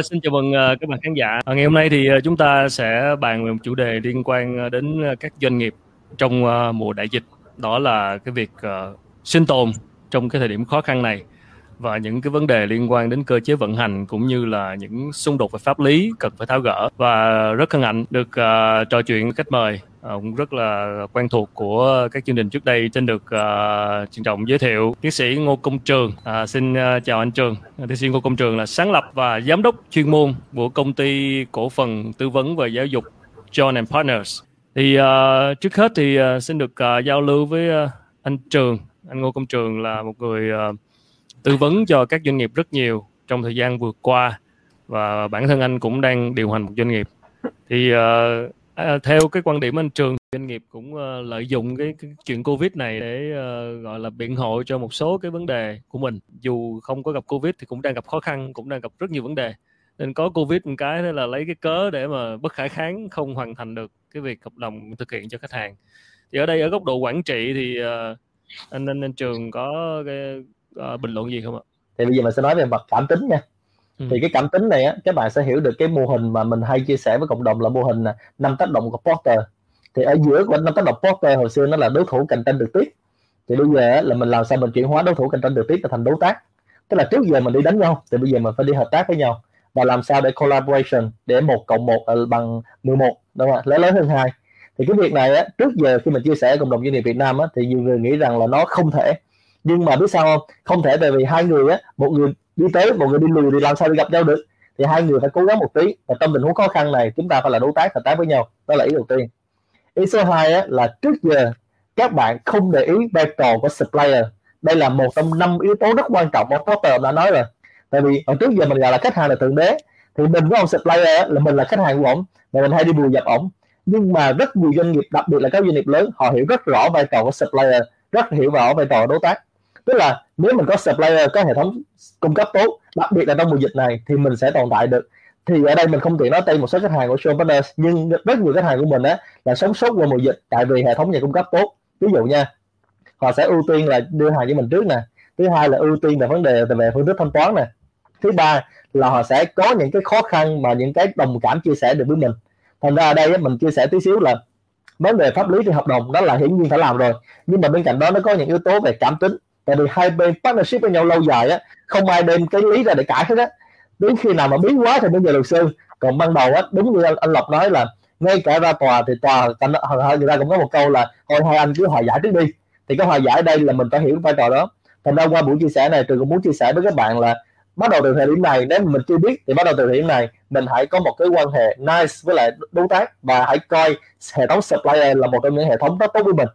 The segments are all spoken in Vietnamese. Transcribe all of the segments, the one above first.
Ờ, xin chào mừng ờ, các bạn khán giả. Ờ, ngày hôm nay thì chúng ta sẽ bàn về một chủ đề liên quan đến các doanh nghiệp trong mùa đại dịch. Đó là cái việc sinh tồn trong cái thời điểm khó khăn này và những cái vấn đề liên quan đến cơ chế vận hành cũng như là những xung đột về pháp lý cần phải tháo gỡ. Và rất hân hạnh được uh, trò chuyện với khách mời uh, cũng rất là quen thuộc của các chương trình trước đây xin được uh, trân trọng giới thiệu tiến sĩ Ngô Công Trường. Uh, xin uh, chào anh Trường. Tiến sĩ Ngô Công Trường là sáng lập và giám đốc chuyên môn của công ty cổ phần tư vấn và giáo dục John and Partners. Thì uh, trước hết thì uh, xin được uh, giao lưu với uh, anh Trường. Anh Ngô Công Trường là một người uh, tư vấn cho các doanh nghiệp rất nhiều trong thời gian vừa qua và bản thân anh cũng đang điều hành một doanh nghiệp. Thì uh, theo cái quan điểm anh trường doanh nghiệp cũng uh, lợi dụng cái, cái chuyện covid này để uh, gọi là biện hộ cho một số cái vấn đề của mình. Dù không có gặp covid thì cũng đang gặp khó khăn cũng đang gặp rất nhiều vấn đề. Nên có covid một cái thế là lấy cái cớ để mà bất khả kháng không hoàn thành được cái việc hợp đồng thực hiện cho khách hàng. Thì ở đây ở góc độ quản trị thì uh, anh anh, anh trường có cái uh, bình luận gì không ạ? Thì bây giờ mình sẽ nói về mặt cảm tính nha. Ừ. Thì cái cảm tính này á, các bạn sẽ hiểu được cái mô hình mà mình hay chia sẻ với cộng đồng là mô hình năm tác động của Porter. Thì ở giữa của năm tác động Porter hồi xưa nó là đối thủ cạnh tranh trực tiếp. Thì bây giờ là mình làm sao mình chuyển hóa đối thủ cạnh tranh trực tiếp thành đối tác. Tức là trước giờ mình đi đánh nhau, thì bây giờ mình phải đi hợp tác với nhau và làm sao để collaboration để một cộng một bằng 11 đúng không lớn lớn hơn hai thì cái việc này á, trước giờ khi mình chia sẻ cộng đồng doanh nghiệp Việt Nam á, thì nhiều người nghĩ rằng là nó không thể nhưng mà biết sao không? Không thể bởi vì hai người á một người đi tới một người đi lùi thì làm sao để gặp nhau được? Thì hai người phải cố gắng một tí và trong tình huống khó khăn này chúng ta phải là đối tác hợp tác với nhau. Đó là ý đầu tiên. Ý số 2 á, là trước giờ các bạn không để ý vai trò của supplier. Đây là một trong năm yếu tố rất quan trọng mà Porter đã nói rồi. Tại vì ở trước giờ mình gọi là khách hàng là thượng đế. Thì mình với ông supplier á, là mình là khách hàng của ổng và mình hay đi bùi dập ổng. Nhưng mà rất nhiều doanh nghiệp đặc biệt là các doanh nghiệp lớn họ hiểu rất rõ vai trò của supplier rất hiểu rõ vai trò đối tác tức là nếu mình có supplier, có hệ thống cung cấp tốt, đặc biệt là trong mùa dịch này, thì mình sẽ tồn tại được. Thì ở đây mình không tiện nói tên một số khách hàng của Show Partners, nhưng rất nhiều khách hàng của mình á, là sống sót qua mùa dịch tại vì hệ thống nhà cung cấp tốt. Ví dụ nha, họ sẽ ưu tiên là đưa hàng cho mình trước nè. Thứ hai là ưu tiên về vấn đề, về phương thức thanh toán nè. Thứ ba là họ sẽ có những cái khó khăn mà những cái đồng cảm chia sẻ được với mình. Thành ra ở đây mình chia sẻ tí xíu là vấn đề pháp lý thì hợp đồng đó là hiển nhiên phải làm rồi. Nhưng mà bên cạnh đó nó có những yếu tố về cảm tính tại vì hai bên partnership với nhau lâu dài á không ai đem cái lý ra để cãi hết á. Đến khi nào mà biến quá thì bây giờ luật sư. Còn ban đầu á đúng như anh, anh lộc nói là ngay cả ra tòa thì tòa người ta cũng có một câu là thôi hai anh cứ hòa giải trước đi. Thì cái hòa giải đây là mình phải hiểu vai trò đó. Thành ra qua buổi chia sẻ này trường cũng muốn chia sẻ với các bạn là bắt đầu từ thời điểm này nếu mình chưa biết thì bắt đầu từ thời điểm này mình hãy có một cái quan hệ nice với lại đối tác và hãy coi hệ thống supplier là một trong những hệ thống rất tốt với mình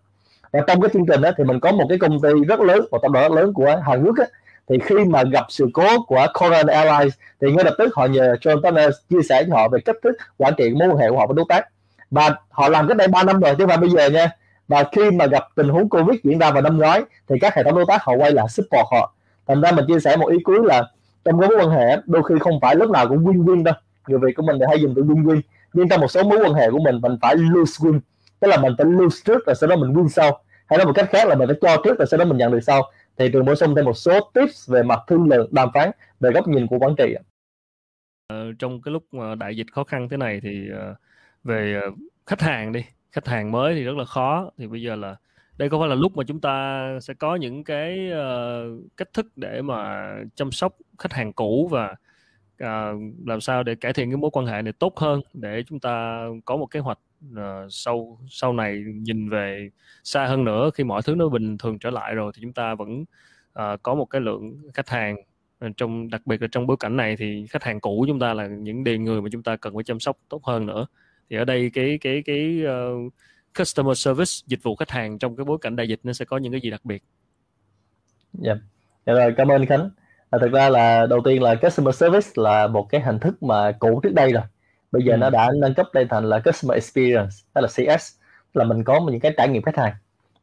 và trong cái chương trình đó thì mình có một cái công ty rất lớn một tập đoàn rất lớn của Hàn Quốc á, thì khi mà gặp sự cố của Korean Airlines thì ngay lập tức họ nhờ John Turner chia sẻ cho họ về cách thức quản trị mối quan hệ của họ với đối tác. Và họ làm cái này 3 năm rồi chứ mà bây giờ nha. Và khi mà gặp tình huống Covid diễn ra vào năm ngoái thì các hệ thống đối tác họ quay lại support họ. Thành ra mình chia sẻ một ý cuối là trong mối quan hệ đôi khi không phải lúc nào cũng win-win đâu. Người Việt của mình thì hay dùng từ win-win. Nhưng trong một số mối quan hệ của mình mình phải lose win. Tức là mình phải lose trước rồi sau đó mình win sau hay nói một cách khác là mình phải cho trước rồi sau đó mình nhận được sau. Thì trường bổ sung thêm một số tips về mặt thương lượng đàm phán về góc nhìn của quản trị. Ờ, trong cái lúc đại dịch khó khăn thế này thì ờ, về ờ, khách hàng đi. Khách hàng mới thì rất là khó. Thì bây giờ là đây có phải là lúc mà chúng ta sẽ có những cái uh, cách thức để mà chăm sóc khách hàng cũ và uh, làm sao để cải thiện cái mối quan hệ này tốt hơn để chúng ta có một kế hoạch uh, sau sau này nhìn về xa hơn nữa khi mọi thứ nó bình thường trở lại rồi thì chúng ta vẫn uh, có một cái lượng khách hàng. Ờ, trong đặc biệt là trong bối cảnh này thì khách hàng cũ chúng ta là những đề người mà chúng ta cần phải chăm sóc tốt hơn nữa. Thì ở đây cái cái cái uh, customer service dịch vụ khách hàng trong cái bối cảnh đại dịch nó sẽ có những cái gì đặc biệt? Dạ. Yeah. rồi cảm ơn khánh. À, thực ra là đầu tiên là customer service là một cái hình thức mà cũ trước đây rồi bây giờ ừ. nó đã nâng cấp lên thành là customer experience tức là CS là mình có những cái trải nghiệm khách hàng.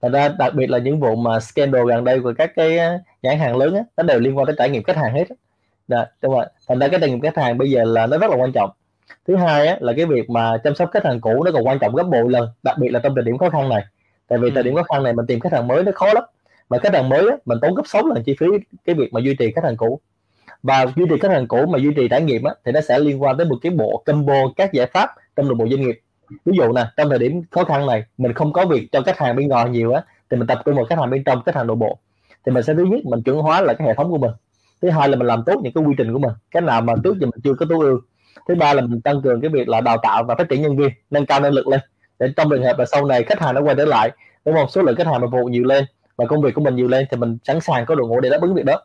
Thành ra đặc biệt là những vụ mà scandal gần đây của các cái nhãn hàng lớn á, nó đều liên quan tới trải nghiệm khách hàng hết đó, đúng rồi. Thành ra cái trải nghiệm khách hàng bây giờ là nó rất là quan trọng. Thứ hai á, là cái việc mà chăm sóc khách hàng cũ nó còn quan trọng gấp bội lần đặc biệt là trong thời điểm khó khăn này. Tại vì ừ. thời điểm khó khăn này mình tìm khách hàng mới nó khó lắm. Mà khách hàng mới á, mình tốn gấp 6 lần chi phí cái việc mà duy trì khách hàng cũ và duy trì khách hàng cũ mà duy trì trải nghiệm á, thì nó sẽ liên quan tới một cái bộ combo các giải pháp trong nội bộ doanh nghiệp. Ví dụ nè trong thời điểm khó khăn này mình không có việc cho khách hàng bên ngoài nhiều á thì mình tập trung vào khách hàng bên trong khách hàng nội bộ. Thì mình sẽ thứ nhất mình chuẩn hóa lại cái hệ thống của mình. Thứ hai là mình làm tốt những cái quy trình của mình. Cái nào mà trước giờ mình chưa có tối ưu. Thứ ba là mình tăng cường cái việc là đào tạo và phát triển nhân viên nâng cao năng lực lên. Để trong trường hợp là sau này khách hàng nó quay trở lại đúng không số lượng khách hàng mà phục vụ nhiều lên và công việc của mình nhiều lên thì mình sẵn sàng có đội ngũ để đáp ứng việc đó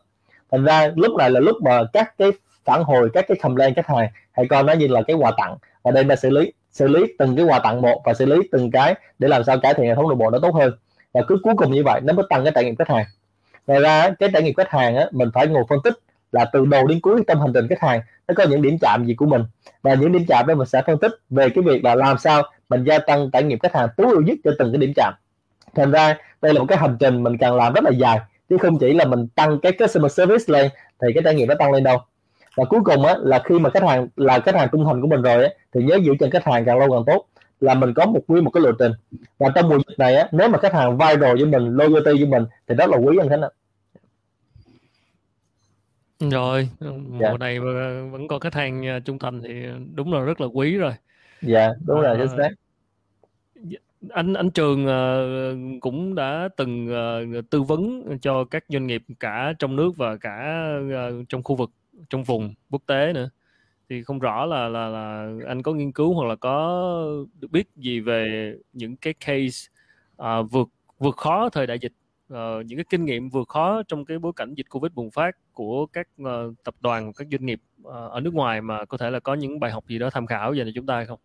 thành ra lúc này là lúc mà các cái phản hồi các cái complaint khách hàng hãy coi nó như là cái quà tặng. Và đây là xử lý xử lý từng cái quà tặng một và xử lý từng cái để làm sao cải thiện hệ thống nội bộ nó tốt hơn. Và cứ cuối cùng như vậy nó mới tăng cái trải nghiệm khách hàng. Ngoài ra cái trải nghiệm khách hàng á, mình phải ngồi phân tích là từ đầu đến cuối trong hành trình khách hàng nó có những điểm chạm gì của mình. Và những điểm chạm đó mình sẽ phân tích về cái việc là làm sao mình gia tăng trải nghiệm khách hàng tối ưu nhất cho từng cái điểm chạm. Thành ra đây là một cái hành trình mình cần làm rất là dài chứ không chỉ là mình tăng cái customer service lên thì cái trải nghiệm nó tăng lên đâu. Và cuối cùng á là khi mà khách hàng là khách hàng trung thành của mình rồi á thì nhớ giữ chân khách hàng càng lâu càng tốt là mình có một quý một cái lộ trình. Và trong mùa dịch này á nếu mà khách hàng viral với mình loyalty với mình thì rất là quý anh khánh ạ. Rồi mùa dạ. này vẫn còn khách hàng à, trung thành thì đúng là rất là quý rồi. Dạ đúng rồi chính xác anh anh Trường uh, cũng đã từng uh, tư vấn cho các doanh nghiệp cả trong nước và cả uh, trong khu vực trong vùng quốc tế nữa thì không rõ là là là anh có nghiên cứu hoặc là có được biết gì về những cái case uh, vượt vượt khó thời đại dịch uh, những cái kinh nghiệm vượt khó trong cái bối cảnh dịch covid bùng phát của các uh, tập đoàn các doanh nghiệp uh, ở nước ngoài mà có thể là có những bài học gì đó tham khảo dành cho chúng ta không?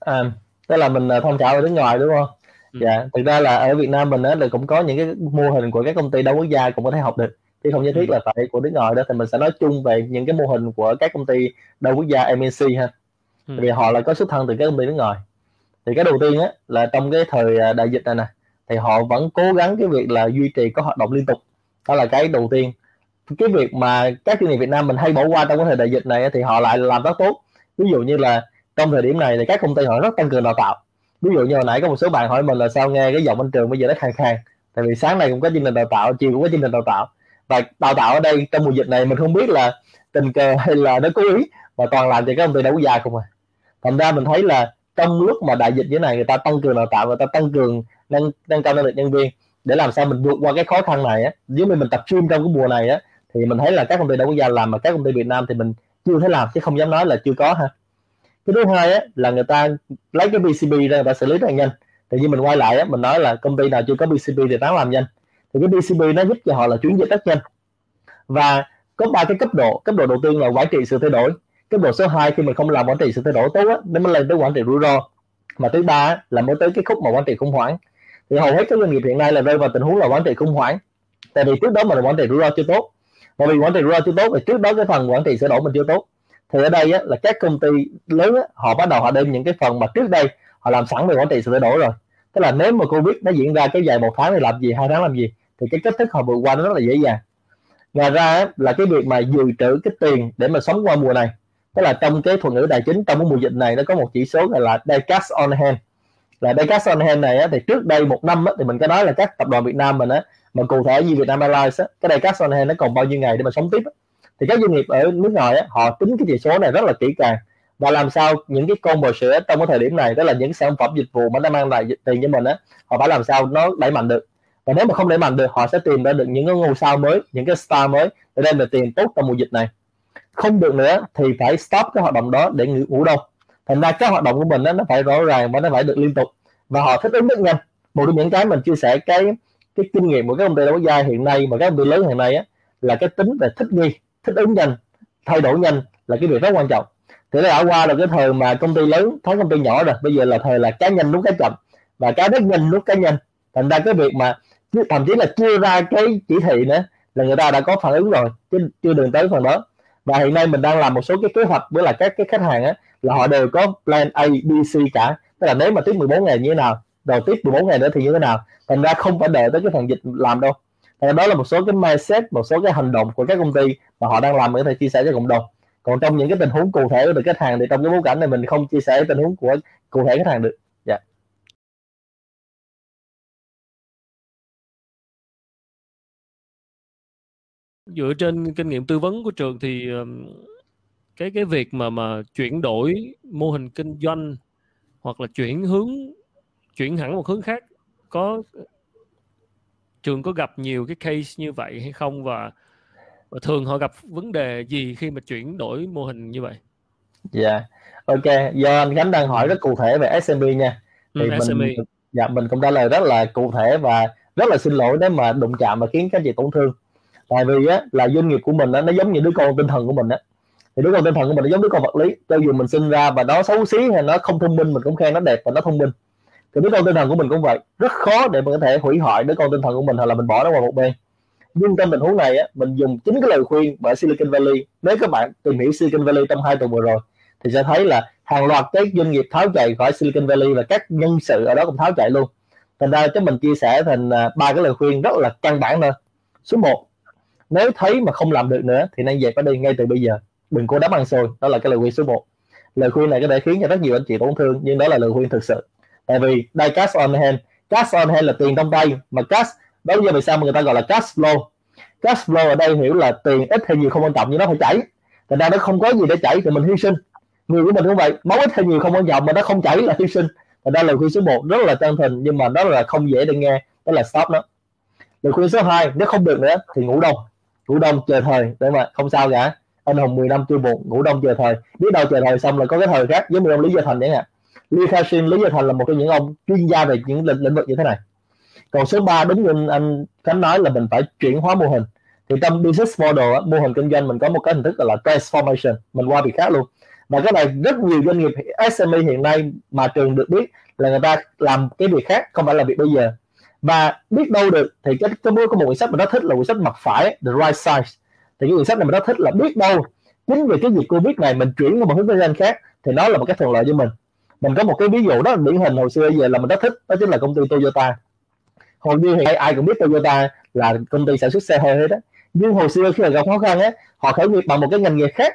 Um, tức là mình tham khảo ở nước ngoài đúng không? Ừ. Dạ, thực ra là ở Việt Nam mình á là cũng có những cái mô hình của các công ty đa quốc gia cũng có thể học được chứ không nhất thiết ừ. là phải của nước ngoài đó thì mình sẽ nói chung về những cái mô hình của các công ty đa quốc gia MNC ha ừ. vì họ là có xuất thân từ các công ty nước ngoài thì cái đầu tiên á là trong cái thời à, đại dịch này nè thì họ vẫn cố gắng cái việc là duy trì có hoạt động liên tục đó là cái đầu tiên cái việc mà các doanh nghiệp Việt Nam mình hay bỏ qua trong cái thời đại dịch này thì họ lại làm rất tốt ví dụ như là trong thời điểm này thì các công ty họ rất tăng cường đào tạo. Ví dụ như hồi nãy có một số bạn hỏi mình là sao nghe cái giọng anh trường bây giờ nó khàn khàn. Tại vì sáng nay cũng có chương trình đào tạo, chiều cũng có chương trình đào tạo. Và đào tạo ở đây trong mùa dịch này mình không biết là tình cờ hay là nó cố ý. Mà toàn làm cho các công ty đấu gia không à. Thành ra mình thấy là trong lúc mà đại dịch như thế này, người ta tăng cường đào tạo, người ta tăng cường nâng nâng cao năng lực nhân viên để làm sao mình vượt qua cái khó khăn này á. Nếu mà mình tập trung trong cái mùa này á, thì mình thấy là các công ty đa quốc gia làm mà các công ty Việt Nam thì mình chưa thấy làm, chứ không dám nói là chưa có ha cái thứ hai á, là người ta lấy cái BCP ra, người ta xử lý rất là nhanh. Thì như mình quay lại á, mình nói là công ty nào chưa có BCP thì tán làm nhanh. Thì cái BCP nó giúp cho họ là chuyển dịch rất nhanh. Và có ba cái cấp độ. Cấp độ đầu tiên là quản trị sự thay đổi. Cấp độ số 2 khi mình không làm quản trị sự thay đổi tốt á nên mới lên tới quản trị rủi ro. Mà thứ ba là mới tới cái khúc mà quản trị khủng hoảng. Thì hầu hết các doanh nghiệp hiện nay là rơi vào tình huống là quản trị khủng hoảng. Tại vì trước đó mình quản trị rủi ro chưa tốt. Mà vì quản trị rủi ro chưa tốt thì trước đó cái phần quản trị sửa đổi mình chưa tốt thì ở đây á, là các công ty lớn á, họ bắt đầu họ đem những cái phần mà trước đây họ làm sẵn về quản trị sự thay đổi rồi. Tức là nếu mà covid nó diễn ra cái dài một tháng thì làm gì hai tháng làm gì thì cái cách thức họ vượt qua nó rất là dễ dàng. Ngoài ra á, là cái việc mà dự trữ cái tiền để mà sống qua mùa này tức là trong cái thuật ngữ tài chính trong cái mùa dịch này nó có một chỉ số gọi là day cash on hand. Là day cash on hand này á, thì trước đây một năm á, thì mình có nói là các tập đoàn Việt Nam mình á mà cụ thể như Việt Nam Airlines á, cái day cash on hand nó còn bao nhiêu ngày để mà sống tiếp á thì các doanh nghiệp ở nước ngoài á, họ tính cái chỉ số này rất là kỹ càng. Và làm sao những cái combo sữa trong cái thời điểm này đó là những sản phẩm dịch vụ mà nó mang lại tiền cho mình á họ phải làm sao nó đẩy mạnh được. Và nếu mà không đẩy mạnh được họ sẽ tìm ra được những cái ngôi sao mới những cái star mới để đem được tiền tốt trong mùa dịch này. Không được nữa thì phải stop cái hoạt động đó để ngủ đông thành ra các hoạt động của mình đó, nó phải rõ ràng và nó phải được liên tục. Và họ thích ứng rất nhanh. Một trong những cái mình chia sẻ cái cái kinh nghiệm của các công ty đấu gia hiện nay mà các công ty lớn hiện nay á là cái tính về thích nghi thích ứng nhanh thay đổi nhanh là cái việc rất quan trọng. Thì nó đã qua là cái thời mà công ty lớn thắng công ty nhỏ rồi bây giờ là thời là cá nhân nút cá chậm. Và cá rất nhanh nút cá nhanh. thành ra cái việc mà thậm chí là chưa ra cái chỉ thị nữa là người ta đã có phản ứng rồi chứ chưa đường tới phần đó. Và hiện nay mình đang làm một số cái kế hoạch với là các cái khách hàng á là họ đều có plan A, B, C cả. Tức là nếu mà tiếp 14 ngày như thế nào rồi tiếp 14 ngày nữa thì như thế nào. Thành ra không phải đợi tới cái phần dịch làm đâu thành đó là một số cái mindset, một số cái hành động của các công ty mà họ đang làm để có thể chia sẻ cho cộng đồng còn trong những cái tình huống cụ thể của khách hàng thì trong cái bối cảnh này mình không chia sẻ tình huống của cụ thể khách hàng được dạ yeah. dựa trên kinh nghiệm tư vấn của trường thì cái cái việc mà mà chuyển đổi mô hình kinh doanh hoặc là chuyển hướng, chuyển hẳn một hướng khác có trường có gặp nhiều cái case như vậy hay không và, và thường họ gặp vấn đề gì khi mà chuyển đổi mô hình như vậy? Dạ, yeah. ok. Do anh Khánh đang hỏi rất cụ thể về SMB nha. Thì ừ, mình, SME. dạ mình cũng trả lời rất là cụ thể và rất là xin lỗi nếu mà đụng chạm và khiến các chị tổn thương. Tại vì á là doanh nghiệp của mình á nó giống như đứa con tinh thần của mình á. Thì đứa con tinh thần của mình nó giống đứa con vật lý. Cho dù mình sinh ra và nó xấu xí hay nó không thông minh mình cũng khen nó đẹp và nó thông minh thì đứa con tinh thần của mình cũng vậy. Rất khó để mình có thể hủy hoại đứa con tinh thần của mình hoặc là mình bỏ nó qua một bên. Nhưng trong tình huống này á, mình dùng chính cái lời khuyên bởi Silicon Valley. Nếu các bạn tìm hiểu Silicon Valley trong hai tuần vừa rồi thì sẽ thấy là hàng loạt các doanh nghiệp tháo chạy khỏi Silicon Valley và các nhân sự ở đó cũng tháo chạy luôn. Thành ra chúng mình chia sẻ thành à, ba cái lời khuyên rất là căn bản thôi. Số 1 nếu thấy mà không làm được nữa thì nên về phải đi ngay từ bây giờ. Đừng cố đắp ăn xôi. Đó là cái lời khuyên số 1 lời khuyên này có thể khiến cho rất nhiều anh chị tổn thương nhưng đó là lời khuyên thực sự tại vì đây, cash on hand. Cash on hand là tiền trong tay, mà cash, đó giờ vì sao mà người ta gọi là cash flow. Cash flow ở đây hiểu là tiền ít hay nhiều không quan trọng, nhưng nó phải chảy. Thành ra nó không có gì để chảy thì mình hy sinh. Người của mình cũng vậy, máu ít hay nhiều không quan trọng, mà nó không chảy là hy sinh. Thành ra lời khuyên số 1 rất là chân thành, nhưng mà đó là không dễ để nghe, đó là stop đó. Lời khuyên số 2 nếu không được nữa thì ngủ đông. Ngủ đông chờ thời, để mà không sao cả. Anh hùng 10 năm chưa buồn ngủ đông chờ thời. Biết đâu chờ thời xong là có cái thời khác, giống như ông lý gia thành vậy nè Lee Kashin Lý Gia Thành là một trong những ông chuyên gia về những lĩnh, lĩnh vực như thế này. Còn số 3 đúng như anh Khánh nói là mình phải chuyển hóa mô hình. Thì trong business model mô hình kinh doanh mình có một cái hình thức gọi là transformation. Mình qua việc khác luôn. Và cái này rất nhiều doanh nghiệp SME hiện nay mà trường được biết là người ta làm cái việc khác không phải là việc bây giờ. Và biết đâu được thì cái cái có một quyển sách mình rất thích là quyển sách mặt phải the right size. Thì cái quyển sách này mình rất thích là biết đâu chính vì cái việc covid này mình chuyển qua một hướng kinh doanh khác thì nó là một cái thuận lợi cho mình mình có một cái ví dụ rất là điển hình hồi xưa giờ là mình rất thích, đó chính là công ty Toyota. Hầu như thì ai cũng biết Toyota là công ty sản xuất xe hơi hết đó nhưng hồi xưa khi mà gặp khó khăn á, họ khởi nghiệp bằng một cái ngành nghề khác.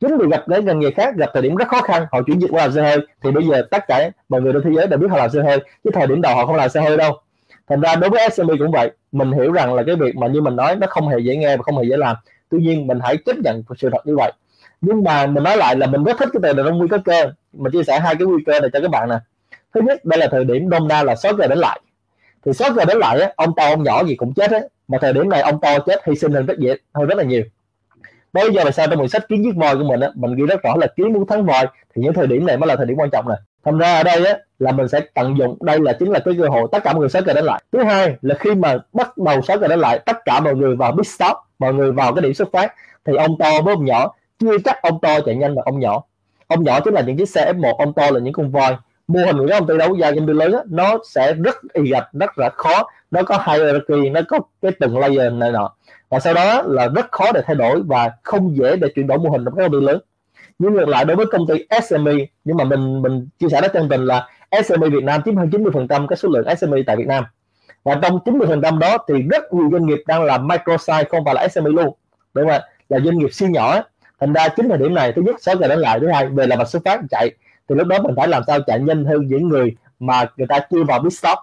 Chính vì gặp cái ngành nghề khác, gặp thời điểm rất khó khăn, họ chuyển dịch qua làm xe hơi, thì bây giờ tất cả mọi người trên thế giới đều biết họ làm xe hơi, chứ thời điểm đầu họ không làm xe hơi đâu. Thành ra đối với SME cũng vậy, mình hiểu rằng là cái việc mà như mình nói, nó không hề dễ nghe và không hề dễ làm. Tuy nhiên mình hãy chấp nhận sự thật như vậy nhưng mà mình nói lại là mình rất thích cái từ là nguy cơ cơ. Mình chia sẻ hai cái nguy cơ này cho các bạn nè. Thứ nhất đây là thời điểm đông đa là 6 giờ đến lại. Thì 6 giờ đến lại á, ông to ông nhỏ gì cũng chết á mà thời điểm này ông to chết hy sinh hơn rất dễ hơn rất là nhiều. Bây giờ là sao trong quyển sách kiến giết voi của mình á mình ghi rất rõ là kiến muốn thắng voi thì những thời điểm này mới là thời điểm quan trọng này thành ra ở đây á là mình sẽ tận dụng đây là chính là cái cơ hội tất cả mọi người sáu cờ đến lại. Thứ hai là khi mà bắt đầu sáu cờ đến lại tất cả mọi người vào big stop mọi người vào cái điểm xuất phát thì ông to với ông nhỏ chưa chắc ông to chạy nhanh là ông nhỏ. Ông nhỏ chính là những chiếc xe F1 ông to là những con voi. Mô hình của các công ty đấu giá doanh nghiệp lớn đó, nó sẽ rất y gạch rất là khó. Nó có hierarchy nó có cái từng layer này nọ. Và sau đó là rất khó để thay đổi và không dễ để chuyển đổi mô hình trong các công ty lớn. Nhưng ngược lại đối với công ty SME nhưng mà mình mình chia sẻ rất chân tình là SME Việt Nam chiếm hơn 90% cái số lượng SME tại Việt Nam. Và trong 90% đó thì rất nhiều doanh nghiệp đang làm micro size không phải là SME luôn. Đúng không ạ là doanh nghiệp siêu nhỏ thành ra chính thời điểm này, thứ nhất, sáu giờ đánh lại, thứ hai về là mặt xuất phát chạy. Thì lúc đó mình phải làm sao chạy nhanh hơn những người mà người ta chưa vào big stop.